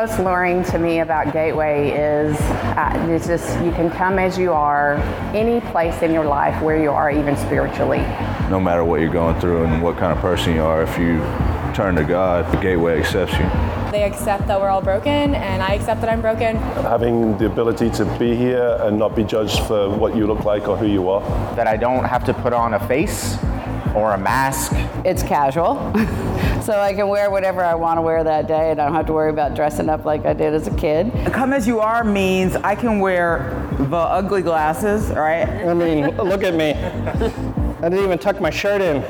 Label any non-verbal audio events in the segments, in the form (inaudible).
most luring to me about Gateway is uh, it's just you can come as you are, any place in your life where you are, even spiritually. No matter what you're going through and what kind of person you are, if you turn to God, the Gateway accepts you. They accept that we're all broken, and I accept that I'm broken. Having the ability to be here and not be judged for what you look like or who you are. That I don't have to put on a face or a mask. It's casual. (laughs) so I can wear whatever I want to wear that day and I don't have to worry about dressing up like I did as a kid. Come as you are means I can wear the ugly glasses, right? I mean, look at me. I didn't even tuck my shirt in.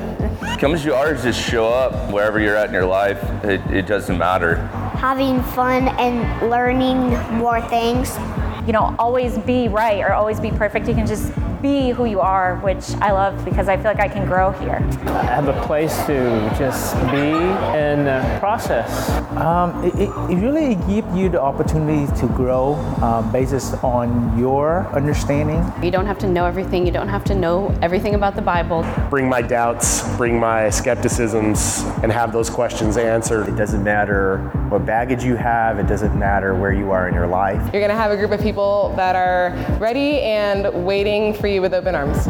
Come as you are, just show up wherever you're at in your life. It, it doesn't matter. Having fun and learning more things. You know, always be right or always be perfect. You can just be who you are, which I love because I feel like I can grow here. I have a place to just be and uh, process. Um, it, it, really gives you the opportunity to grow um, based on your understanding. You don't have to know everything. You don't have to know everything about the Bible. Bring my doubts, bring my skepticisms, and have those questions answered. It doesn't matter what baggage you have. It doesn't matter where you are in your life. You're going to have a group of people that are ready and waiting for you with open arms.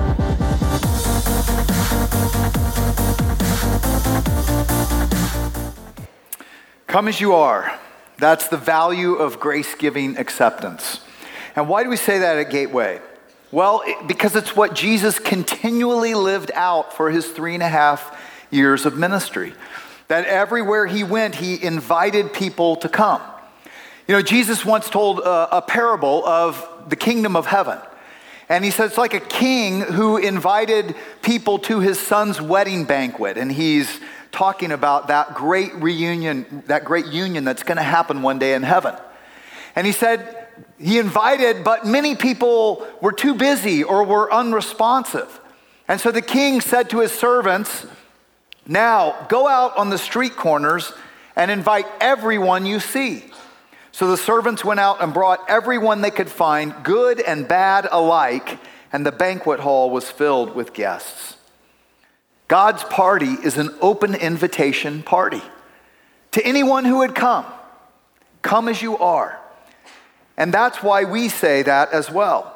Come as you are. That's the value of grace giving acceptance. And why do we say that at Gateway? Well, because it's what Jesus continually lived out for his three and a half years of ministry. That everywhere he went, he invited people to come. You know, Jesus once told a, a parable of the kingdom of heaven. And he said it's like a king who invited people to his son's wedding banquet. And he's talking about that great reunion, that great union that's going to happen one day in heaven. And he said he invited, but many people were too busy or were unresponsive. And so the king said to his servants, Now go out on the street corners and invite everyone you see. So the servants went out and brought everyone they could find, good and bad alike, and the banquet hall was filled with guests. God's party is an open invitation party to anyone who would come. Come as you are. And that's why we say that as well.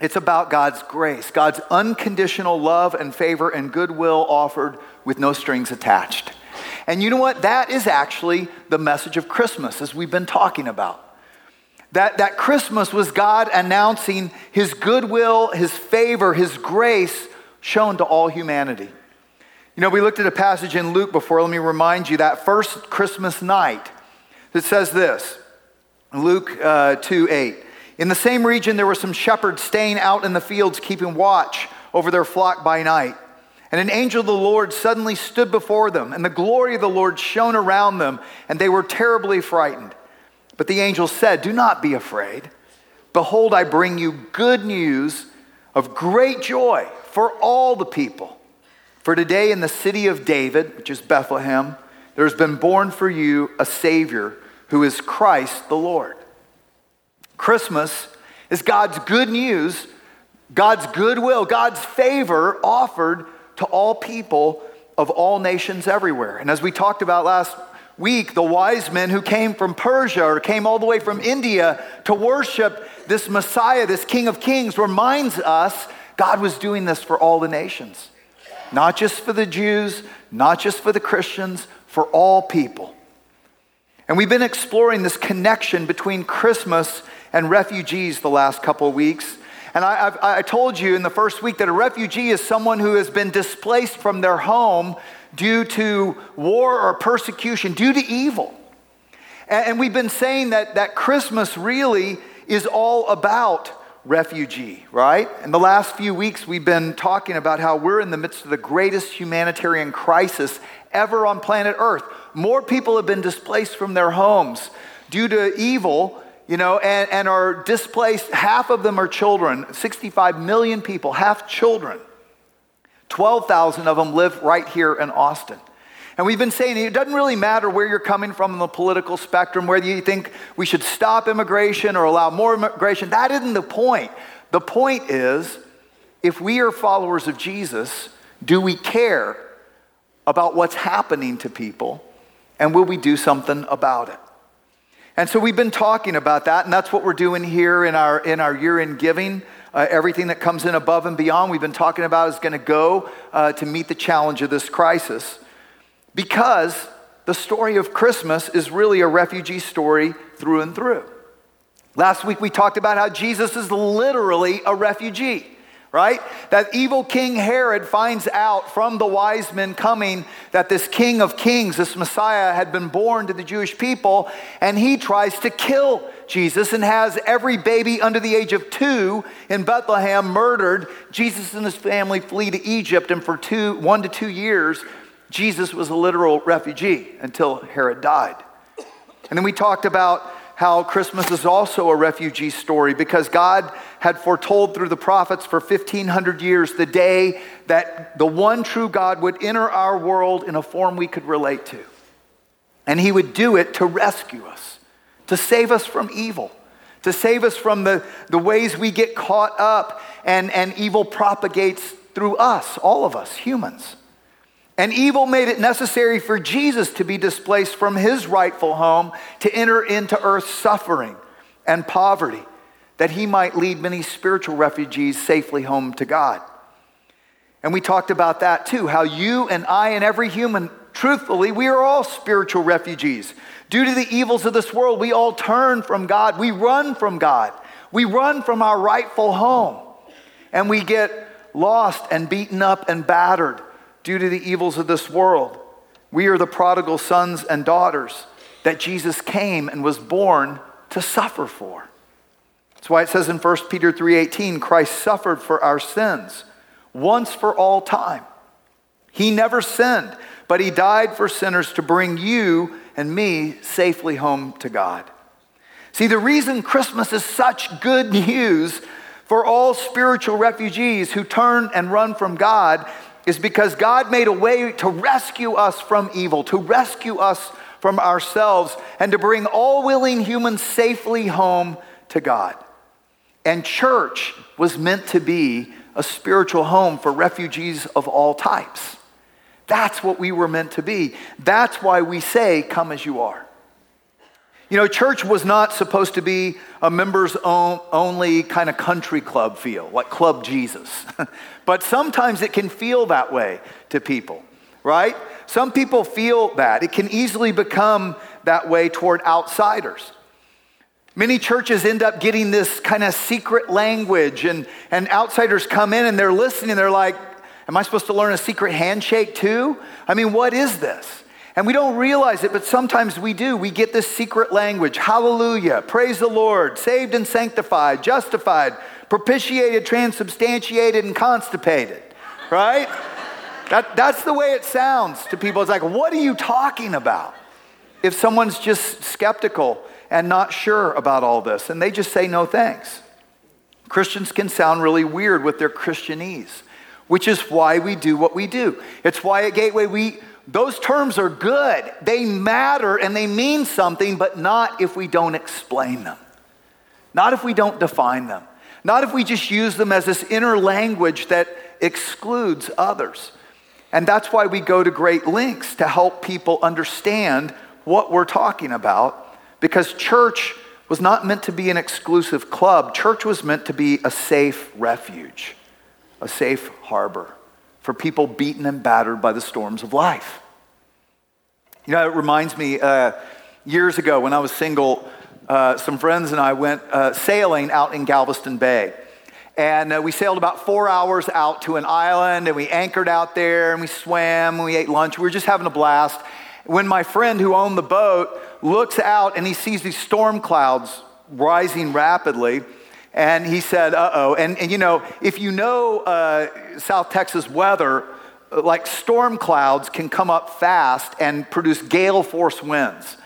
It's about God's grace, God's unconditional love and favor and goodwill offered with no strings attached. And you know what? That is actually the message of Christmas, as we've been talking about. That, that Christmas was God announcing his goodwill, his favor, his grace shown to all humanity. You know, we looked at a passage in Luke before. Let me remind you that first Christmas night that says this Luke uh, 2 8. In the same region, there were some shepherds staying out in the fields, keeping watch over their flock by night. And an angel of the Lord suddenly stood before them, and the glory of the Lord shone around them, and they were terribly frightened. But the angel said, Do not be afraid. Behold, I bring you good news of great joy for all the people. For today in the city of David, which is Bethlehem, there has been born for you a Savior who is Christ the Lord. Christmas is God's good news, God's goodwill, God's favor offered to all people of all nations everywhere. And as we talked about last week, the wise men who came from Persia or came all the way from India to worship this Messiah, this King of Kings, reminds us God was doing this for all the nations. Not just for the Jews, not just for the Christians, for all people. And we've been exploring this connection between Christmas and refugees the last couple of weeks. And I, I've, I told you in the first week that a refugee is someone who has been displaced from their home due to war or persecution, due to evil. And, and we've been saying that, that Christmas really is all about refugee, right? In the last few weeks, we've been talking about how we're in the midst of the greatest humanitarian crisis ever on planet Earth. More people have been displaced from their homes due to evil, you know, and, and are displaced. Half of them are children, 65 million people, half children. 12,000 of them live right here in Austin. And we've been saying it doesn't really matter where you're coming from in the political spectrum, whether you think we should stop immigration or allow more immigration. That isn't the point. The point is if we are followers of Jesus, do we care about what's happening to people and will we do something about it? And so we've been talking about that, and that's what we're doing here in our, in our year in giving. Uh, everything that comes in above and beyond, we've been talking about, is going to go uh, to meet the challenge of this crisis. Because the story of Christmas is really a refugee story through and through. Last week we talked about how Jesus is literally a refugee, right? That evil King Herod finds out from the wise men coming that this King of Kings, this Messiah, had been born to the Jewish people, and he tries to kill Jesus and has every baby under the age of two in Bethlehem murdered. Jesus and his family flee to Egypt, and for two, one to two years, Jesus was a literal refugee until Herod died. And then we talked about how Christmas is also a refugee story because God had foretold through the prophets for 1500 years the day that the one true God would enter our world in a form we could relate to. And he would do it to rescue us, to save us from evil, to save us from the, the ways we get caught up and, and evil propagates through us, all of us, humans. And evil made it necessary for Jesus to be displaced from his rightful home to enter into earth's suffering and poverty, that he might lead many spiritual refugees safely home to God. And we talked about that too how you and I and every human, truthfully, we are all spiritual refugees. Due to the evils of this world, we all turn from God. We run from God. We run from our rightful home. And we get lost and beaten up and battered due to the evils of this world. We are the prodigal sons and daughters that Jesus came and was born to suffer for. That's why it says in 1 Peter 3:18, Christ suffered for our sins once for all time. He never sinned, but he died for sinners to bring you and me safely home to God. See, the reason Christmas is such good (laughs) news for all spiritual refugees who turn and run from God is because God made a way to rescue us from evil, to rescue us from ourselves, and to bring all willing humans safely home to God. And church was meant to be a spiritual home for refugees of all types. That's what we were meant to be. That's why we say, Come as you are. You know, church was not supposed to be a members only kind of country club feel, like Club Jesus. (laughs) but sometimes it can feel that way to people, right? Some people feel that. It can easily become that way toward outsiders. Many churches end up getting this kind of secret language, and, and outsiders come in and they're listening. They're like, Am I supposed to learn a secret handshake too? I mean, what is this? And we don't realize it, but sometimes we do. We get this secret language hallelujah, praise the Lord, saved and sanctified, justified, propitiated, transubstantiated, and constipated, right? that, that's the way it sounds to people. It's like, what are you talking about? If someone's just skeptical and not sure about all this, and they just say no thanks. Christians can sound really weird with their Christianese, which is why we do what we do. It's why at Gateway we those terms are good. They matter and they mean something, but not if we don't explain them. Not if we don't define them. Not if we just use them as this inner language that excludes others. And that's why we go to great lengths to help people understand what we're talking about, because church was not meant to be an exclusive club. Church was meant to be a safe refuge, a safe harbor for people beaten and battered by the storms of life. You know, it reminds me uh, years ago when I was single, uh, some friends and I went uh, sailing out in Galveston Bay. And uh, we sailed about four hours out to an island and we anchored out there and we swam and we ate lunch. We were just having a blast. When my friend who owned the boat looks out and he sees these storm clouds rising rapidly, and he said, uh oh. And, and you know, if you know uh, South Texas weather, like storm clouds can come up fast and produce gale force winds.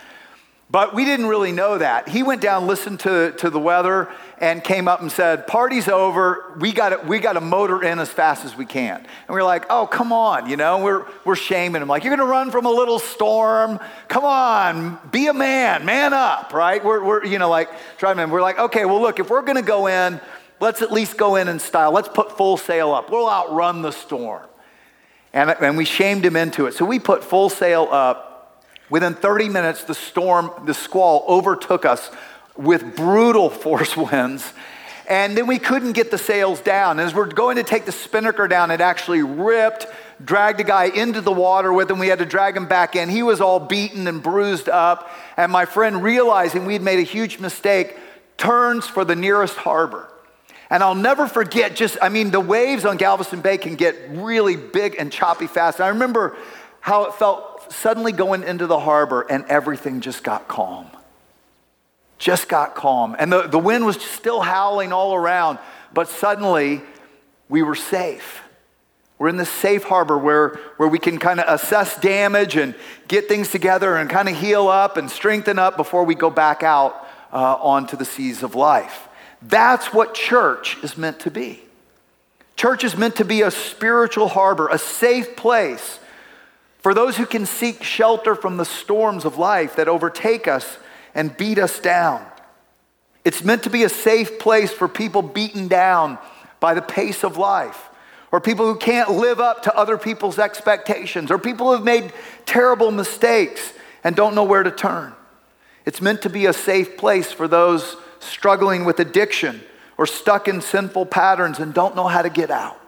But we didn't really know that. He went down, listened to, to the weather, and came up and said, Party's over. We got we to motor in as fast as we can. And we are like, Oh, come on. You know, we're, we're shaming him. Like, you're going to run from a little storm. Come on. Be a man. Man up, right? We're, we're you know, like, driving him. We're like, Okay, well, look, if we're going to go in, let's at least go in in style. Let's put full sail up. We'll outrun the storm. And, and we shamed him into it. So we put full sail up Within 30 minutes, the storm, the squall overtook us with brutal (laughs) force winds. And then we couldn't get the sails down. As we're going to take the spinnaker down, it actually ripped, dragged a guy into the water with him. We had to drag him back in. He was all beaten and bruised up. And my friend, realizing we'd made a huge mistake, turns for the nearest harbor. And I'll never forget just, I mean, the waves on Galveston Bay can get really big and choppy fast. And I remember how it felt suddenly going into the harbor and everything just got calm. Just got calm. And the, the wind was still howling all around, but suddenly we were safe. We're in this safe harbor where, where we can kind of assess damage and get things together and kind of heal up and strengthen up before we go back out uh, onto the seas of life. That's what church is meant to be. Church is meant to be a spiritual harbor, a safe place for those who can seek shelter from the storms of life that overtake us and beat us down. It's meant to be a safe place for people beaten down by the pace of life, or people who can't live up to other people's expectations, or people who have made terrible mistakes and don't know where to turn. It's meant to be a safe place for those struggling with addiction or stuck in sinful patterns and don't know how to get out.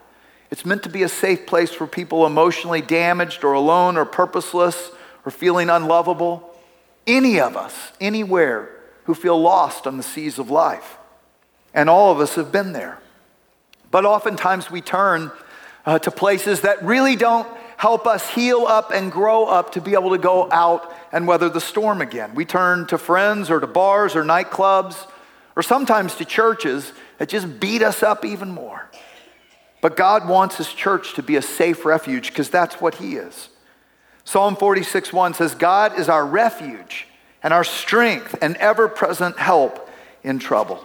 It's meant to be a safe place for people emotionally damaged or alone or purposeless or feeling unlovable. Any of us, anywhere, who feel lost on the seas of life. And all of us have been there. But oftentimes we turn uh, to places that really don't help us heal up and grow up to be able to go out and weather the storm again. We turn to friends or to bars or nightclubs or sometimes to churches that just beat us up even more. But God wants His church to be a safe refuge because that's what He is. Psalm 46 1 says, God is our refuge and our strength and ever present help in trouble.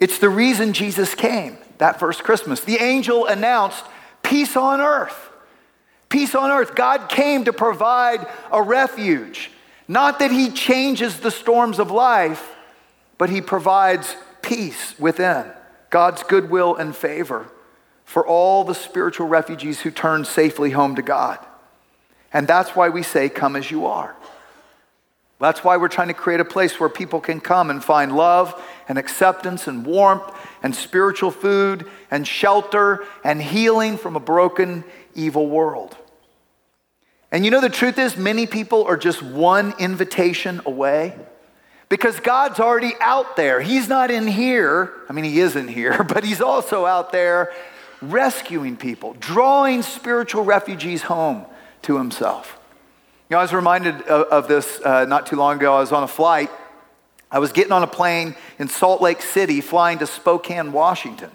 It's the reason Jesus came that first Christmas. The angel announced peace on earth. Peace on earth. God came to provide a refuge. Not that He changes the storms of life, but He provides peace within, God's goodwill and favor for all the spiritual refugees who turn safely home to God. And that's why we say, Come as you are. That's why we're trying to create a place where people can come and find love and acceptance and warmth and spiritual food and shelter and healing from a broken, evil world. And you know, the truth is, many people are just one invitation away because God's already out there. He's not in here. I mean, He is in here, (laughs) but He's also out there rescuing people, drawing spiritual refugees home to Himself. You know, I was reminded of, of this uh, not too long ago. I was on a flight. I was getting on a plane in Salt Lake City, flying to Spokane, Washington.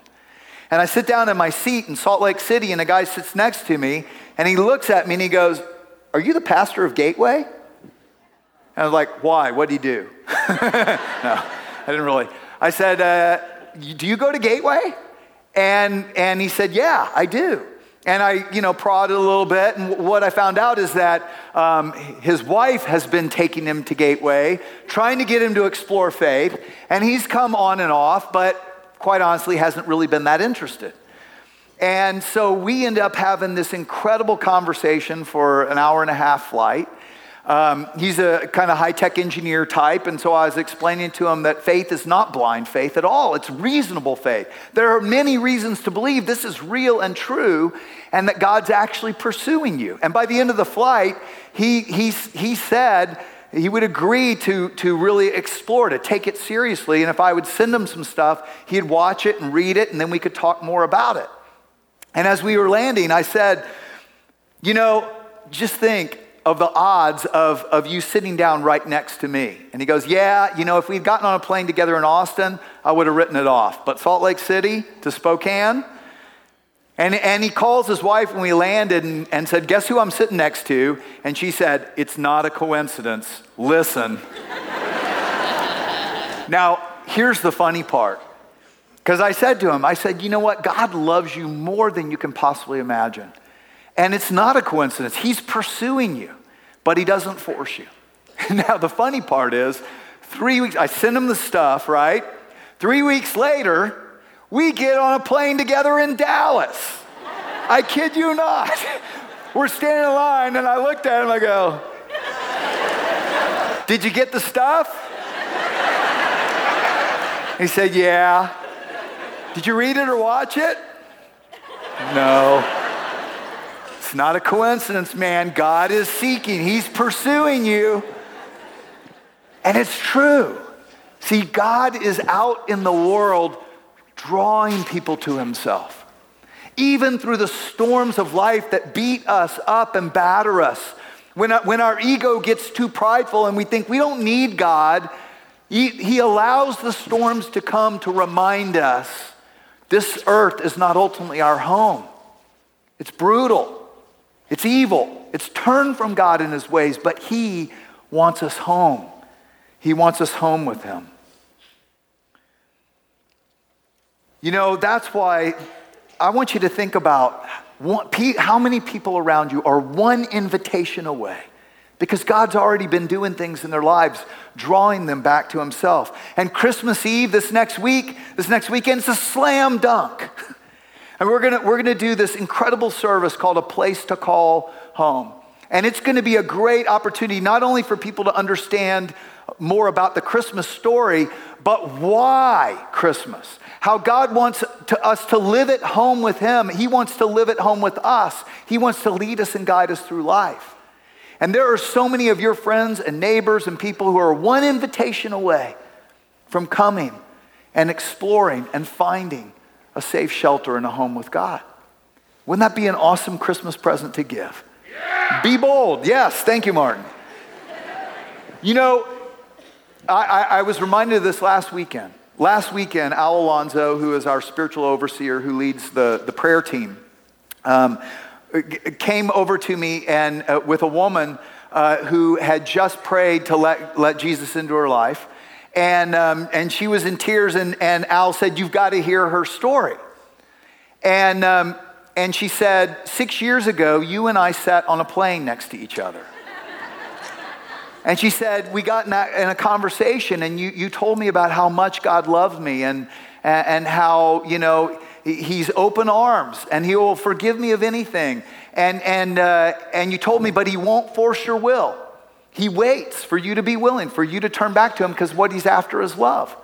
And I sit down in my seat in Salt Lake City, and a guy sits next to me, and he looks at me and he goes, Are you the pastor of Gateway? And I was like, why? What did he do? (laughs) no, I didn't really. I said, uh, do you go to Gateway? And, and he said, yeah, I do. And I, you know, prodded a little bit. And what I found out is that um, his wife has been taking him to Gateway, trying to get him to explore faith. And he's come on and off, but quite honestly, hasn't really been that interested. And so we end up having this incredible conversation for an hour and a half flight. Um, he's a kind of high tech engineer type, and so I was explaining to him that faith is not blind faith at all. It's reasonable faith. There are many reasons to believe this is real and true, and that God's actually pursuing you. And by the end of the flight, he, he, he said, he would agree to, to really explore, to take it seriously. And if I would send him some stuff, he'd watch it and read it, and then we could talk more about it. And as we were landing, I said, You know, just think of the odds of, of you sitting down right next to me. And he goes, Yeah, you know, if we'd gotten on a plane together in Austin, I would have written it off. But Salt Lake City to Spokane, and, and he calls his wife when we landed and, and said, Guess who I'm sitting next to? And she said, It's not a coincidence. Listen. (laughs) now, here's the funny part. Because I said to him, I said, You know what? God loves you more than you can possibly imagine. And it's not a coincidence. He's pursuing you, but he doesn't force you. (laughs) now, the funny part is, three weeks, I send him the stuff, right? Three weeks later, we get on a plane together in Dallas. I kid you not. (laughs) We're standing in line, and I looked at him, I go, Did you get the stuff? He said, Yeah. Did you read it or watch it? No. It's not a coincidence, man. God is seeking, He's pursuing you. And it's true. See, God is out in the world drawing people to Himself. Even through the storms of life that beat us up and batter us, when, uh, when our ego gets too prideful and we think we don't need God, he, he allows the storms to come to remind us this earth is not ultimately our home. It's brutal, it's evil, it's turned from God in His ways, but He wants us home. He wants us home with Him. You know, that's why I want you to think about how many people around you are one invitation away. Because God's already been doing things in their lives, drawing them back to Himself. And Christmas Eve, this next week, this next weekend, it's a slam dunk. (laughs) And we're gonna, we're gonna do this incredible service called A Place to Call Home. And it's gonna be a great opportunity, not only for people to understand more about the Christmas story, but why Christmas. How God wants to, us to live at home with Him. He wants to live at home with us. He wants to lead us and guide us through life. And there are so many of your friends and neighbors and people who are one invitation away from coming and exploring and finding a safe shelter and a home with God. Wouldn't that be an awesome Christmas present to give? Yeah. Be bold. Yes, thank you, Martin. You know, I, I, I, was reminded of this last weekend. Last weekend, Al Alonso, who is our spiritual overseer who leads the, the prayer team, um, came over to me and uh, with a woman uh, who had just prayed to let, let Jesus into her life. And, um, and she was in tears, and, and Al said, You've got to hear her story. And, um, and she said, Six years ago, you and I sat on a plane next to each other. And she said, We got in a, in a, conversation, and you, you told me about how much God loved me and, and how, you know, He's open arms and He will forgive me of anything. And, and, uh, and you told me, but He won't force your will. He waits for you to be willing, for you to turn back to Him because what He's after is love.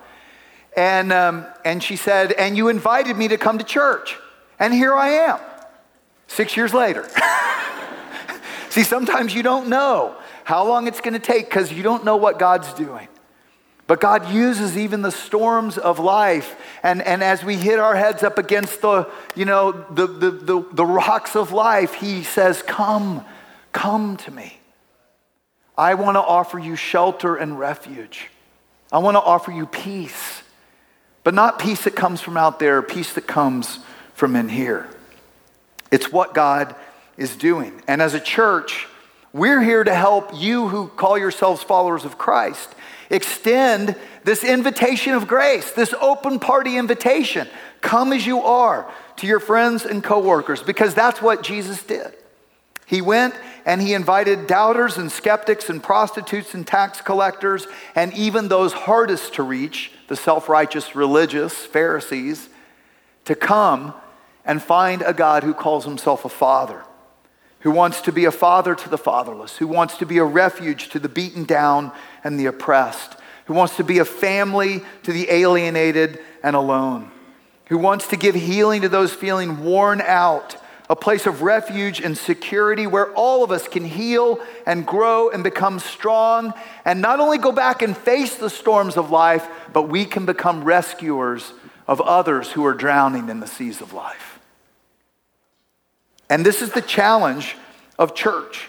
And, um, and she said, And you invited me to come to church. And here I am, six years later. (laughs) See, sometimes you don't know how long it's going to take because you don't know what God's doing. But God uses even the storms of life. And, and as we hit our heads up against the, you know, the, the, the, the rocks of life, He says, Come, come to me. I want to offer you shelter and refuge. I want to offer you peace. But not peace that comes from out there, peace that comes from in here. It's what God is doing. And as a church, we're here to help you who call yourselves followers of Christ extend this invitation of grace, this open party invitation. Come as you are to your friends and coworkers because that's what Jesus did. He went and he invited doubters and skeptics and prostitutes and tax collectors and even those hardest to reach, the self righteous religious Pharisees, to come and find a God who calls himself a father who wants to be a father to the fatherless, who wants to be a refuge to the beaten down and the oppressed, who wants to be a family to the alienated and alone, who wants to give healing to those feeling worn out, a place of refuge and security where all of us can heal and grow and become strong and not only go back and face the storms of life, but we can become rescuers of others who are drowning in the seas of life. And this is the challenge of church.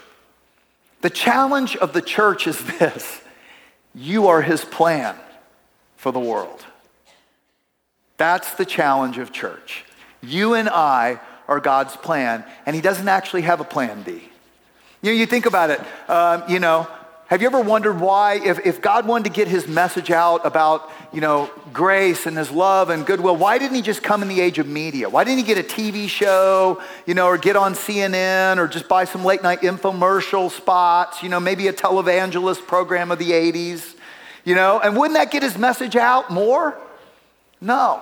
The challenge of the church is this you are his plan for the world. That's the challenge of church. You and I are God's plan, and he doesn't actually have a plan B. You know, you think about it, um, you know, have you ever wondered why, if, if God wanted to get his message out about, you know, grace and his love and goodwill, why didn't he just come in the age of media? Why didn't he get a TV show, you know, or get on CNN or just buy some late night infomercial spots, you know, maybe a televangelist program of the 80s, you know? And wouldn't that get his message out more? No,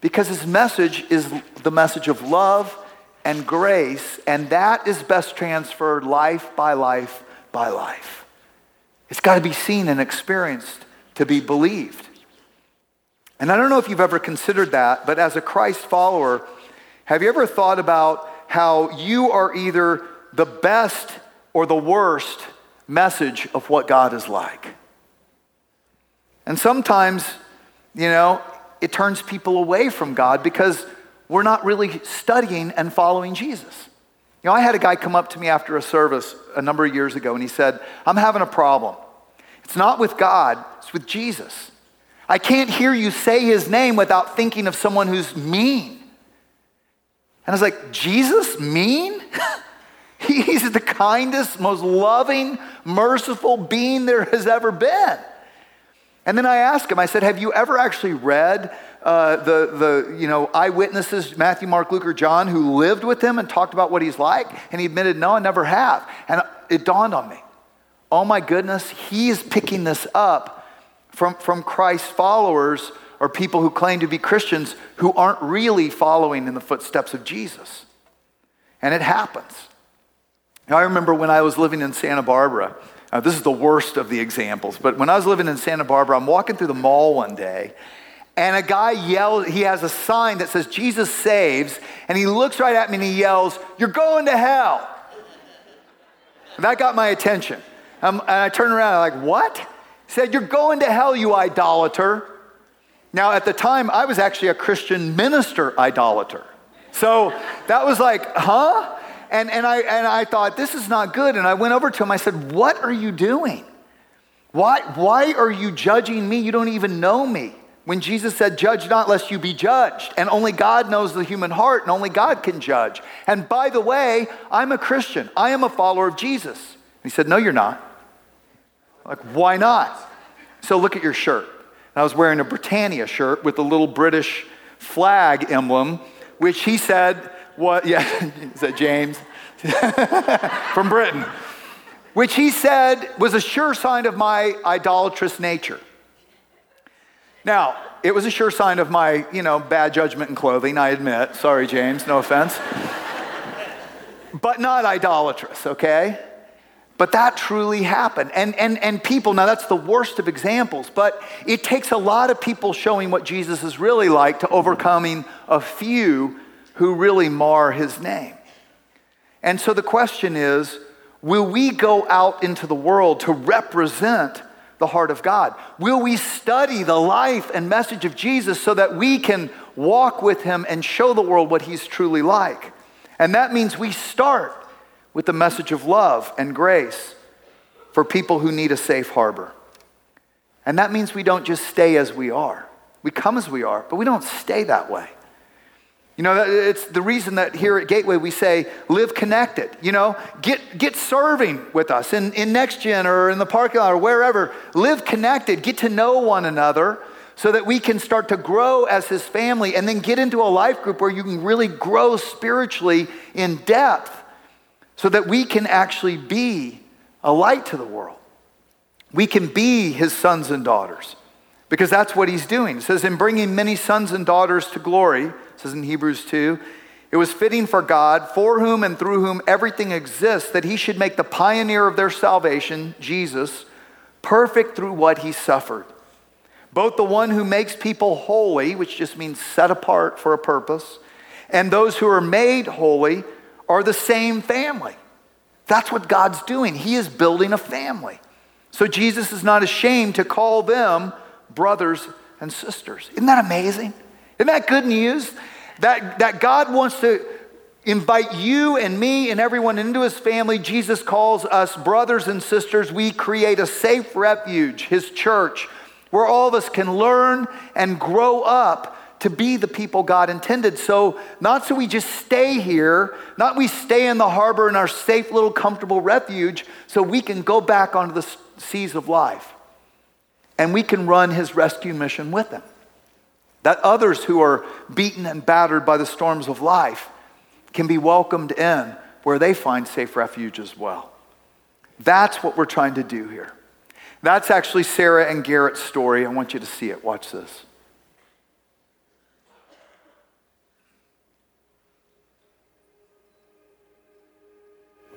because his message is the message of love and grace, and that is best transferred life by life by life. It's got to be seen and experienced to be believed. And I don't know if you've ever considered that, but as a Christ follower, have you ever thought about how you are either the best or the worst message of what God is like? And sometimes, you know, it turns people away from God because we're not really studying and following Jesus. You know, I had a guy come up to me after a service a number of years ago and he said, I'm having a problem. It's not with God, it's with Jesus. I can't hear you say his name without thinking of someone who's mean. And I was like, Jesus mean? (laughs) He's the kindest, most loving, merciful being there has ever been. And then I asked him, I said, Have you ever actually read uh, the, the you know, eyewitnesses, Matthew, Mark, Luke, or John, who lived with him and talked about what he's like? And he admitted, No, I never have. And it dawned on me oh my goodness, he is picking this up from, from Christ's followers or people who claim to be Christians who aren't really following in the footsteps of Jesus. And it happens. Now, I remember when I was living in Santa Barbara, uh, this is the worst of the examples, but when I was living in Santa Barbara, I'm walking through the mall one day, and a guy yells, he has a sign that says, Jesus saves, and he looks right at me and he yells, You're going to hell. That got my attention. Um, and I turned around, I'm like, What? He said, You're going to hell, you idolater. Now, at the time, I was actually a Christian minister idolater. So that was like, Huh? And, and, I, and I thought, this is not good. And I went over to him. I said, What are you doing? Why, why are you judging me? You don't even know me. When Jesus said, Judge not lest you be judged. And only God knows the human heart, and only God can judge. And by the way, I'm a Christian. I am a follower of Jesus. And he said, No, you're not. I'm like, why not? So look at your shirt. And I was wearing a Britannia shirt with a little British flag emblem, which he said what, yeah, (laughs) is that James? (laughs) From Britain. Which he said was a sure sign of my idolatrous nature. Now, it was a sure sign of my, you know, bad judgment in clothing, I admit. Sorry, James, no offense. (laughs) but not idolatrous, okay? But that truly happened. And, and, and people, now that's the worst of examples, but it takes a lot of people showing what Jesus is really like to overcoming a few who really mar his name. And so the question is will we go out into the world to represent the heart of God? Will we study the life and message of Jesus so that we can walk with him and show the world what he's truly like? And that means we start with the message of love and grace for people who need a safe harbor. And that means we don't just stay as we are. We come as we are, but we don't stay that way. You know, it's the reason that here at Gateway we say, live connected. You know, get, get serving with us in, in Next Gen or in the parking lot or wherever. Live connected, get to know one another so that we can start to grow as his family and then get into a life group where you can really grow spiritually in depth so that we can actually be a light to the world. We can be his sons and daughters because that's what he's doing. It says, in bringing many sons and daughters to glory says in Hebrews 2. It was fitting for God, for whom and through whom everything exists, that he should make the pioneer of their salvation, Jesus, perfect through what he suffered. Both the one who makes people holy, which just means set apart for a purpose, and those who are made holy are the same family. That's what God's doing. He is building a family. So Jesus is not ashamed to call them brothers and sisters. Isn't that amazing? Isn't that good news? That, that God wants to invite you and me and everyone into his family. Jesus calls us brothers and sisters. We create a safe refuge, his church, where all of us can learn and grow up to be the people God intended. So, not so we just stay here, not we stay in the harbor in our safe little comfortable refuge, so we can go back onto the seas of life and we can run his rescue mission with him that others who are beaten and battered by the storms of life can be welcomed in where they find safe refuge as well. That's what we're trying to do here. That's actually Sarah and Garrett's story. I want you to see it. Watch this.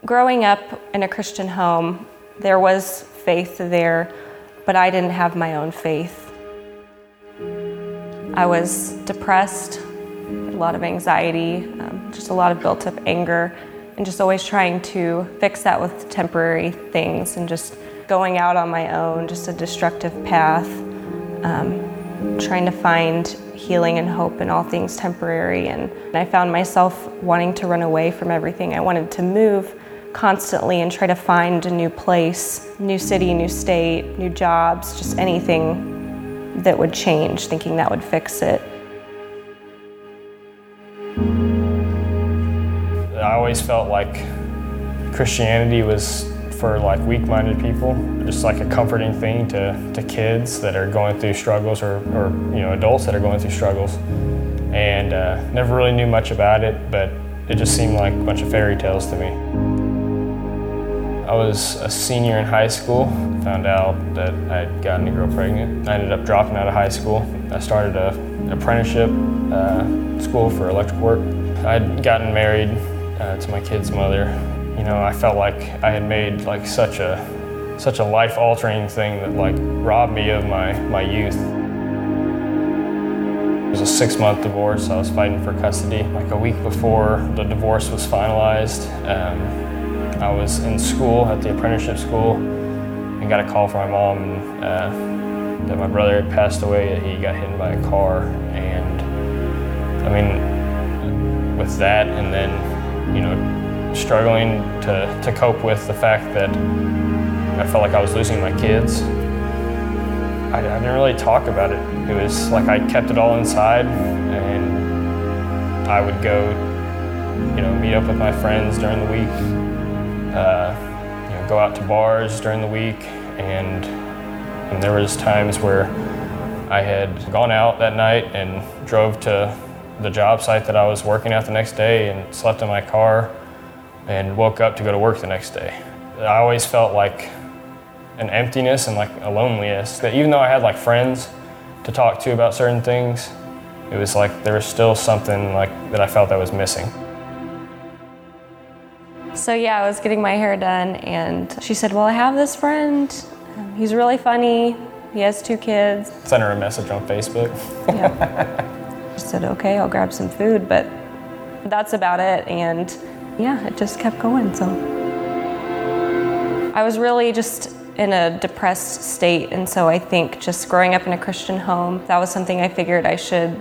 Growing up in a Christian home, there was faith there, but I didn't have my own faith. I was depressed, a lot of anxiety, um, just a lot of built up anger, and just always trying to fix that with temporary things and just going out on my own, just a destructive path, um, trying to find healing and hope in all things temporary. And I found myself wanting to run away from everything. I wanted to move constantly and try to find a new place, new city, new state, new jobs, just anything that would change, thinking that would fix it. I always felt like Christianity was for like weak-minded people, just like a comforting thing to, to kids that are going through struggles or, or you know adults that are going through struggles. And uh, never really knew much about it, but it just seemed like a bunch of fairy tales to me. I was a senior in high school, found out that I'd gotten a girl pregnant. I ended up dropping out of high school. I started a apprenticeship uh, school for electric work. I'd gotten married uh, to my kid's mother. You know, I felt like I had made like such a such a life-altering thing that like robbed me of my, my youth. It was a six-month divorce. I was fighting for custody. Like a week before the divorce was finalized, um, I was in school at the apprenticeship school and got a call from my mom and, uh, that my brother had passed away. That he got hit by a car, and I mean, with that, and then you know, struggling to, to cope with the fact that I felt like I was losing my kids. I, I didn't really talk about it. It was like I kept it all inside, and I would go, you know, meet up with my friends during the week, uh, you know, go out to bars during the week, and, and there was times where I had gone out that night and drove to the job site that I was working at the next day and slept in my car and woke up to go to work the next day. I always felt like an emptiness and like a loneliness that even though I had like friends to talk to about certain things, it was like there was still something like that I felt that was missing. So yeah, I was getting my hair done and she said, "Well, I have this friend. He's really funny. He has two kids." Sent her a message on Facebook. yeah. (laughs) She said, "Okay, I'll grab some food," but that's about it and yeah, it just kept going. So I was really just in a depressed state, and so I think just growing up in a Christian home, that was something I figured I should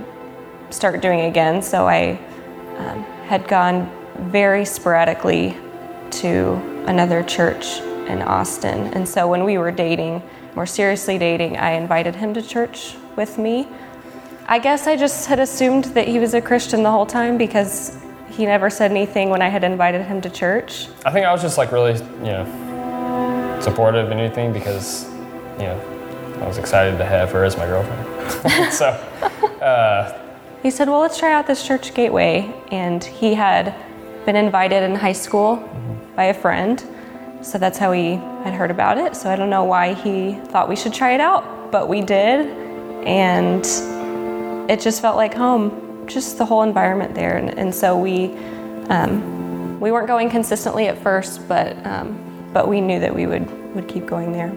start doing again. So I um, had gone very sporadically to another church in Austin, and so when we were dating, more seriously dating, I invited him to church with me. I guess I just had assumed that he was a Christian the whole time because he never said anything when I had invited him to church. I think I was just like really, you know, supportive and anything because, you know, I was excited to have her as my girlfriend. (laughs) so, uh, he said, Well, let's try out this church gateway. And he had been invited in high school mm-hmm. By a friend. So that's how he had heard about it. So I don't know why he thought we should try it out, but we did. And it just felt like home just the whole environment there. And, and so we um, we weren't going consistently at first, but um, but we knew that we would would keep going there.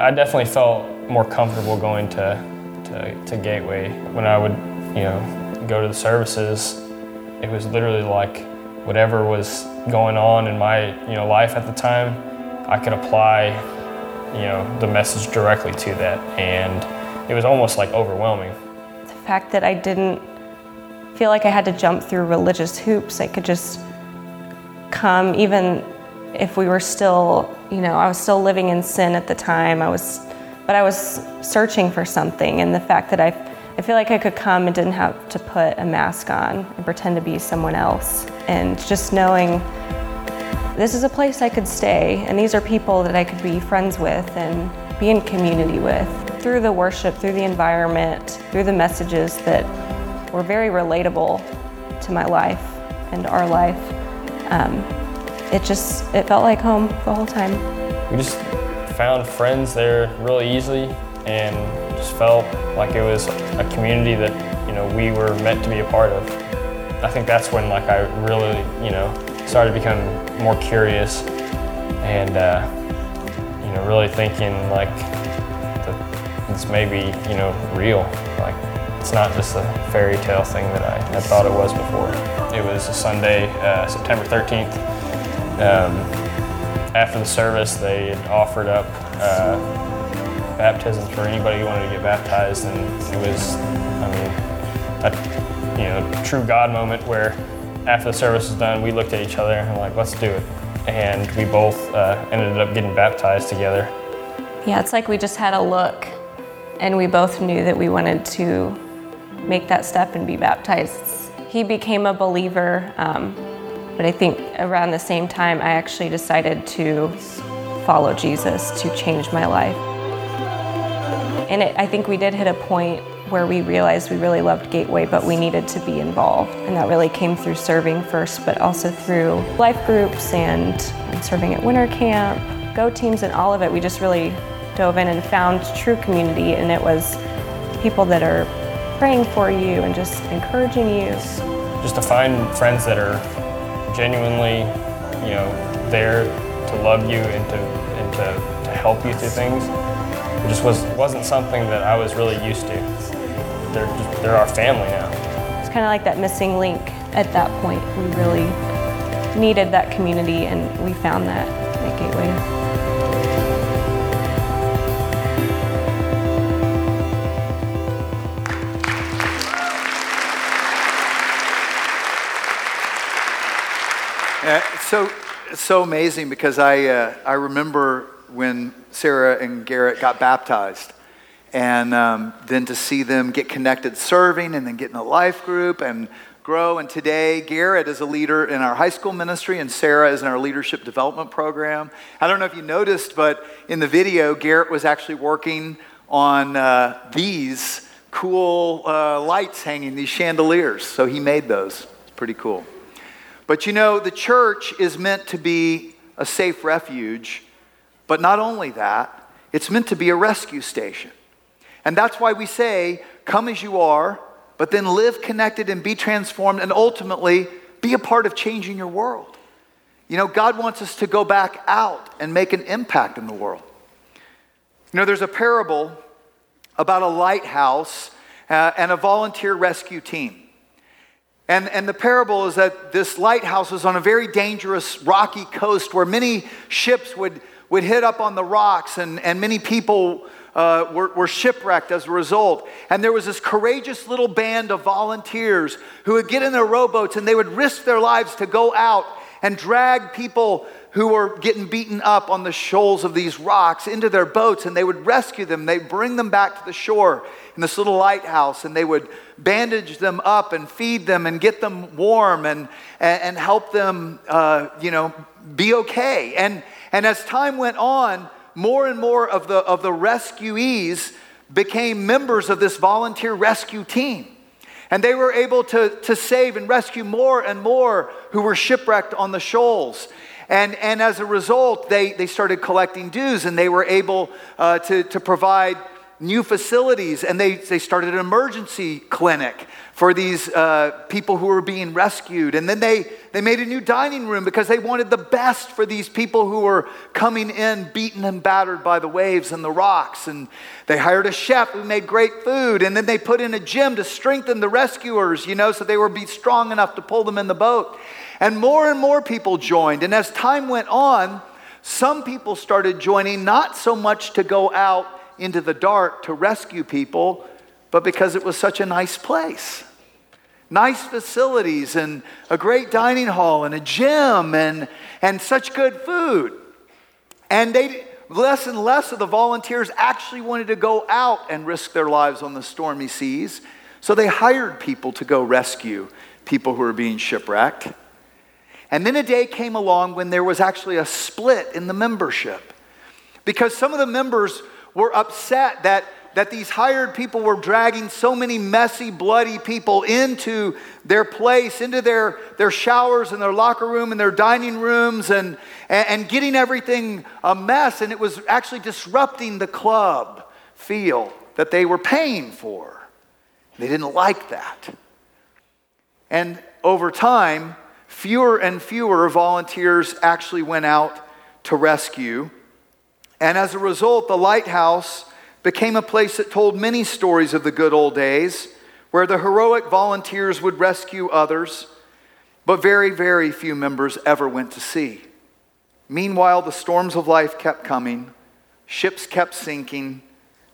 I definitely felt more comfortable going to, to, to Gateway when I would you know go to the services. It was literally like whatever was going on in my you know life at the time, I could apply you know the message directly to that, and it was almost like overwhelming. The fact that I didn't feel like I had to jump through religious hoops. I could just come, even if we were still, you know, I was still living in sin at the time. I was, but I was searching for something, and the fact that I, I feel like I could come and didn't have to put a mask on and pretend to be someone else, and just knowing this is a place I could stay, and these are people that I could be friends with and be in community with through the worship, through the environment, through the messages that were very relatable to my life and our life. Um, it just it felt like home the whole time. We just found friends there really easily and just felt like it was a community that you know we were meant to be a part of. I think that's when like I really you know started to become more curious and uh, you know, really thinking like that this may be, you know, real. Like it's not just a fairy tale thing that I, I thought it was before. It was a Sunday, uh, September 13th. Um, after the service, they had offered up uh, baptisms for anybody who wanted to get baptized, and it was, I mean, a you know true God moment where after the service was done, we looked at each other and like, let's do it, and we both uh, ended up getting baptized together. Yeah, it's like we just had a look and we both knew that we wanted to make that step and be baptized. He became a believer, um, but I think around the same time, I actually decided to follow Jesus to change my life. And it, I think we did hit a point where we realized we really loved Gateway, but we needed to be involved. And that really came through serving first, but also through life groups and, serving at winter camp, go teams, and all of it. We just really dove in and found true community, and it was people that are praying for you and just encouraging you. Just to find friends that are genuinely, you know, there to love you and to and to, to help you through things. It just was wasn't something that I was really used to. They're just, they're our family now. It's kind of like that missing link at that point. We really needed that community, and we found that at Gateway. Uh, so so amazing because I uh, I remember when Sarah and Garrett got baptized, and um, then to see them get connected serving, and then get in a life group and grow. And today, Garrett is a leader in our high school ministry, and Sarah is in our leadership development program. I don't know if you noticed, but in the video, Garrett was actually working on uh, these cool uh, lights hanging, these chandeliers. So he made those. It's pretty cool. But you know, the church is meant to be a safe refuge, but not only that, it's meant to be a rescue station. And that's why we say, come as you are, but then live connected and be transformed and ultimately be a part of changing your world. You know, God wants us to go back out and make an impact in the world. You know, there's a parable about a lighthouse uh, and a volunteer rescue team. And, and the parable is that this lighthouse was on a very dangerous rocky coast where many ships would, would hit up on the rocks and, and many people uh, were, were shipwrecked as a result. And there was this courageous little band of volunteers who would get in their rowboats and they would risk their lives to go out and drag people who were getting beaten up on the shoals of these rocks into their boats and they would rescue them. They'd bring them back to the shore in this little lighthouse and they would bandage them up and feed them and get them warm and, and, and help them, uh, you know, be okay. And, and as time went on, more and more of the, of the rescuees became members of this volunteer rescue team. And they were able to, to save and rescue more and more who were shipwrecked on the shoals. And, and as a result, they, they started collecting dues and they were able uh, to, to provide new facilities. And they, they started an emergency clinic for these uh, people who were being rescued. And then they, they made a new dining room because they wanted the best for these people who were coming in beaten and battered by the waves and the rocks. And they hired a chef who made great food. And then they put in a gym to strengthen the rescuers, you know, so they would be strong enough to pull them in the boat. And more and more people joined. And as time went on, some people started joining not so much to go out into the dark to rescue people, but because it was such a nice place. Nice facilities and a great dining hall and a gym and, and such good food. And they, less and less of the volunteers actually wanted to go out and risk their lives on the stormy seas. So they hired people to go rescue people who were being shipwrecked. And then a day came along when there was actually a split in the membership because some of the members were upset that, that these hired people were dragging so many messy, bloody people into their place, into their, their showers and their locker room and their dining rooms and, and, and getting everything a mess. And it was actually disrupting the club feel that they were paying for. They didn't like that. And over time, fewer and fewer volunteers actually went out to rescue. And as a result, the lighthouse became a place that told many stories of the good old days, where the heroic volunteers would rescue others, but very, very few members ever went to sea. Meanwhile, the storms of life kept coming, ships kept sinking,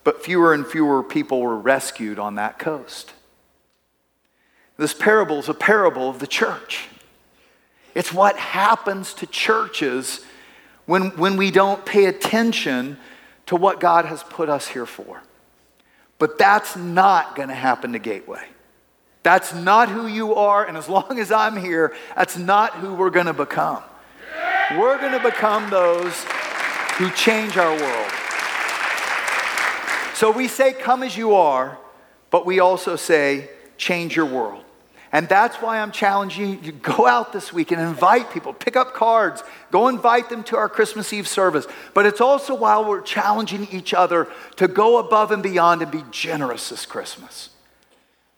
but fewer and fewer people were rescued on that coast. This parable is a parable of the church. It's what happens to churches when, when we don't pay attention to what God has put us here for. But that's not going to happen to Gateway. That's not who you are, and as long as I'm here, that's not who we're going to become. We're going to become those who change our world. So we say, Come as you are, but we also say, Change your world. And that's why I'm challenging you to go out this week and invite people, pick up cards, go invite them to our Christmas Eve service. But it's also while we're challenging each other to go above and beyond and be generous this Christmas.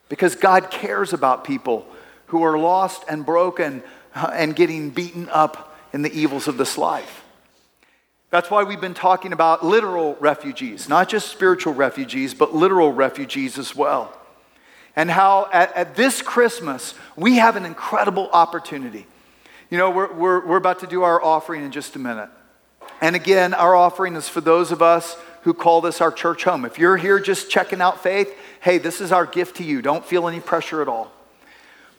Because God cares about people who are lost and broken and getting beaten up in the evils of this life. That's why we've been talking about literal refugees, not just spiritual refugees, but literal refugees as well and how at, at, this Christmas we have an incredible opportunity. You know, we're, we're, we're about to do our offering in just a minute. And again, our offering is for those of us who call this our church home. If you're here just checking out faith, hey, this is our gift to you. Don't feel any pressure at all.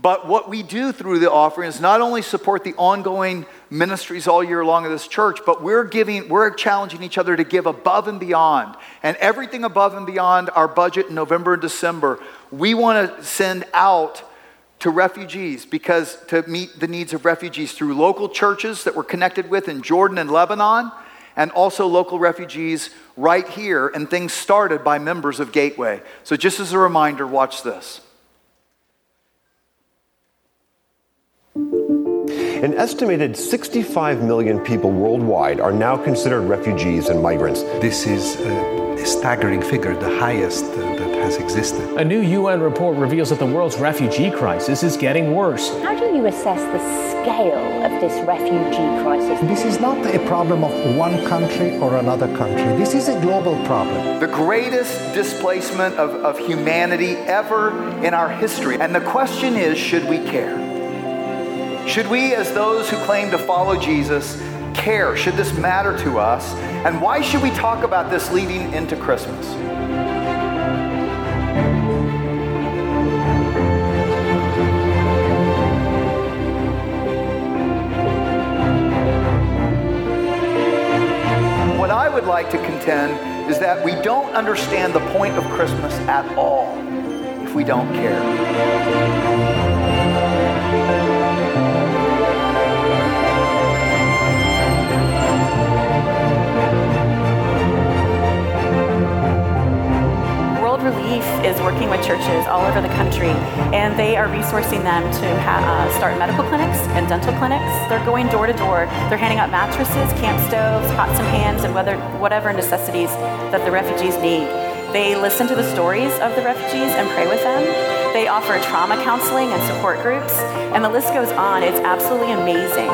But what we do through the offering is not only support the ongoing ministries all year long of this church, but we're giving, we're challenging each other to give above and beyond. And everything above and beyond our budget in November and December, we want to send out to refugees because to meet the needs of refugees through local churches that we're connected with in Jordan and Lebanon, and also local refugees right here, and things started by members of Gateway. So, just as a reminder, watch this. An estimated 65 million people worldwide are now considered refugees and migrants. This is a staggering figure, the highest uh, that has existed. A new UN report reveals that the world's refugee crisis is getting worse. How do you assess the scale of this refugee crisis? This is not a problem of one country or another country. This is a global problem. The greatest displacement of, of humanity ever in our history. And the question is should we care? Should we, as those who claim to follow Jesus, care? Should this matter to us? And why should we talk about this leading into Christmas? What I would like to contend is that we don't understand the point of Christmas at all if we don't care. Relief is working with churches all over the country, and they are resourcing them to ha- uh, start medical clinics and dental clinics. They're going door to door. They're handing out mattresses, camp stoves, pots and pans, and whether, whatever necessities that the refugees need. They listen to the stories of the refugees and pray with them. They offer trauma counseling and support groups, and the list goes on. It's absolutely amazing.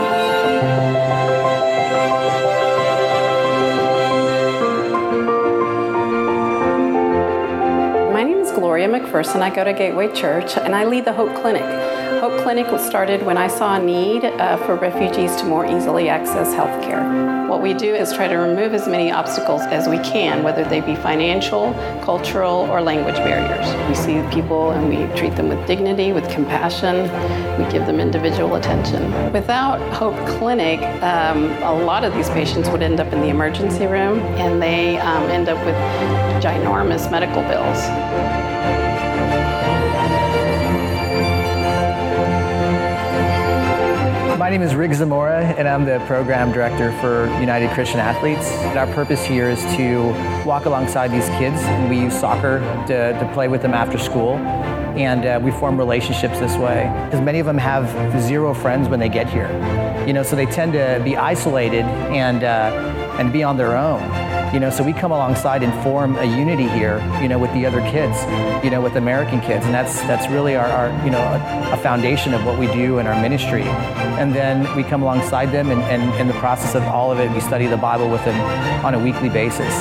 Gloria McPherson. I go to Gateway Church and I lead the Hope Clinic. Hope Clinic was started when I saw a need uh, for refugees to more easily access health care. What we do is try to remove as many obstacles as we can, whether they be financial, cultural, or language barriers. We see people and we treat them with dignity, with compassion. We give them individual attention. Without Hope Clinic, um, a lot of these patients would end up in the emergency room and they um, end up with ginormous medical bills. Name is Rick Zamora, and I'm the program director for United Christian Athletes. And our purpose here is to walk alongside these kids, we use soccer to, to play with them after school. And uh, we form relationships this way because many of them have zero friends when they get here. You know, so they tend to be isolated and, uh, and be on their own. You know, so we come alongside and form a unity here, you know, with the other kids, you know, with American kids. And that's that's really our, our you know, a, a foundation of what we do in our ministry. And then we come alongside them and, and in the process of all of it, we study the Bible with them on a weekly basis.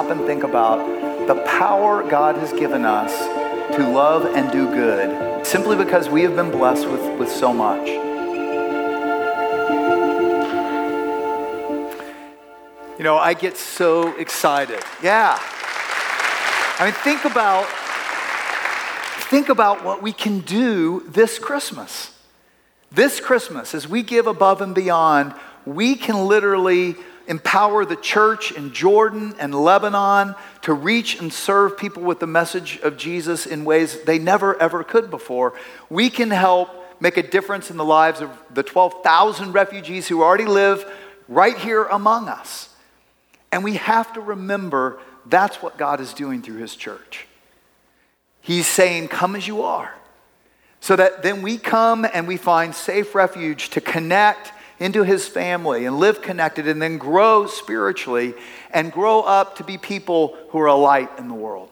Stop and think about the power God has given us to love and do good simply because we have been blessed with, with so much. You know, I get so excited. Yeah. I mean, think about think about what we can do this Christmas. This Christmas, as we give above and beyond, we can literally empower the church in Jordan and Lebanon to reach and serve people with the message of Jesus in ways they never ever could before. We can help make a difference in the lives of the 12,000 refugees who already live right here among us. And we have to remember that's what God is doing through his church. He's saying, Come as you are. So that then we come and we find safe refuge to connect into his family and live connected and then grow spiritually and grow up to be people who are a light in the world.